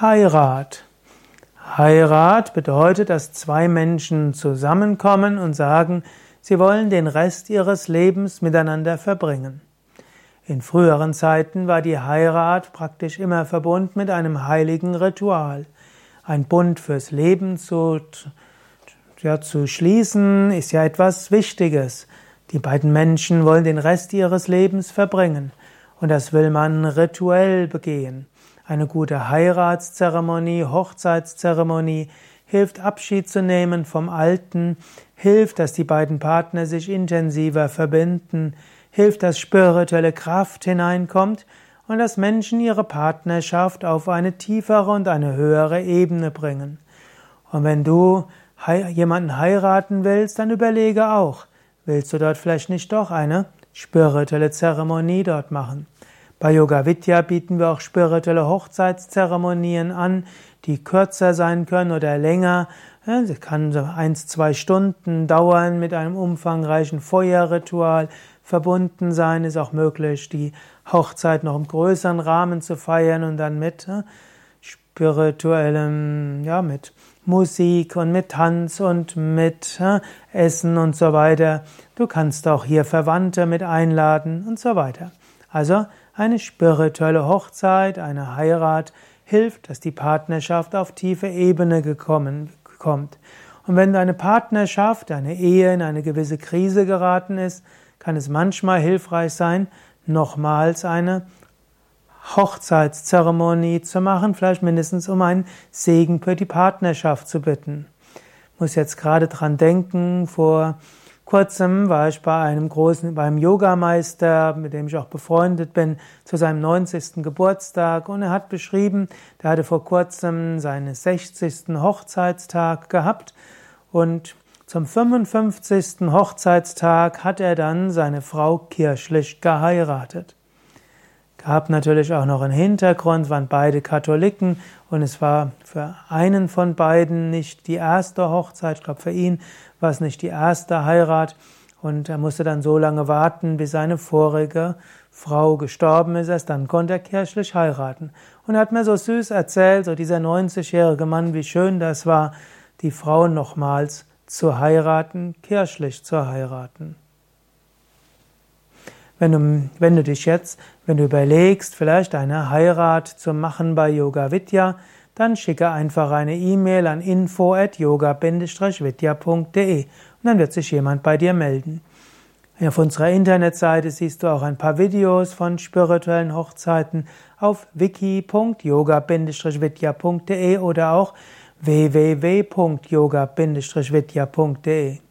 Heirat. Heirat bedeutet, dass zwei Menschen zusammenkommen und sagen, sie wollen den Rest ihres Lebens miteinander verbringen. In früheren Zeiten war die Heirat praktisch immer verbunden mit einem heiligen Ritual. Ein Bund fürs Leben zu, ja, zu schließen ist ja etwas Wichtiges. Die beiden Menschen wollen den Rest ihres Lebens verbringen und das will man rituell begehen. Eine gute Heiratszeremonie, Hochzeitszeremonie hilft Abschied zu nehmen vom Alten, hilft, dass die beiden Partner sich intensiver verbinden, hilft, dass spirituelle Kraft hineinkommt und dass Menschen ihre Partnerschaft auf eine tiefere und eine höhere Ebene bringen. Und wenn du jemanden heiraten willst, dann überlege auch, willst du dort vielleicht nicht doch eine spirituelle Zeremonie dort machen? Bei Yoga Vidya bieten wir auch spirituelle Hochzeitszeremonien an, die kürzer sein können oder länger. Sie kann so eins, zwei Stunden dauern mit einem umfangreichen Feuerritual verbunden sein. Ist auch möglich, die Hochzeit noch im größeren Rahmen zu feiern und dann mit spirituellem, ja, mit Musik und mit Tanz und mit Essen und so weiter. Du kannst auch hier Verwandte mit einladen und so weiter. Also eine spirituelle Hochzeit, eine Heirat hilft, dass die Partnerschaft auf tiefe Ebene gekommen kommt. Und wenn deine Partnerschaft, deine Ehe in eine gewisse Krise geraten ist, kann es manchmal hilfreich sein, nochmals eine Hochzeitszeremonie zu machen, vielleicht mindestens um einen Segen für die Partnerschaft zu bitten. Ich muss jetzt gerade dran denken, vor kurzem war ich bei einem großen, beim Yogameister, mit dem ich auch befreundet bin, zu seinem 90. Geburtstag und er hat beschrieben, der hatte vor kurzem seinen 60. Hochzeitstag gehabt und zum 55. Hochzeitstag hat er dann seine Frau kirchlich geheiratet. Gab natürlich auch noch einen Hintergrund, waren beide Katholiken und es war für einen von beiden nicht die erste Hochzeit, ich glaube für ihn war es nicht die erste Heirat und er musste dann so lange warten, bis seine vorige Frau gestorben ist, erst dann konnte er kirchlich heiraten. Und er hat mir so süß erzählt, so dieser 90-jährige Mann, wie schön das war, die Frau nochmals zu heiraten, kirchlich zu heiraten. Wenn du, wenn du dich jetzt, wenn du überlegst, vielleicht eine Heirat zu machen bei Yoga Vidya, dann schicke einfach eine E-Mail an info at yoga-vidya.de und dann wird sich jemand bei dir melden. Auf unserer Internetseite siehst du auch ein paar Videos von spirituellen Hochzeiten auf wiki.yoga-vidya.de oder auch www.yoga-vidya.de.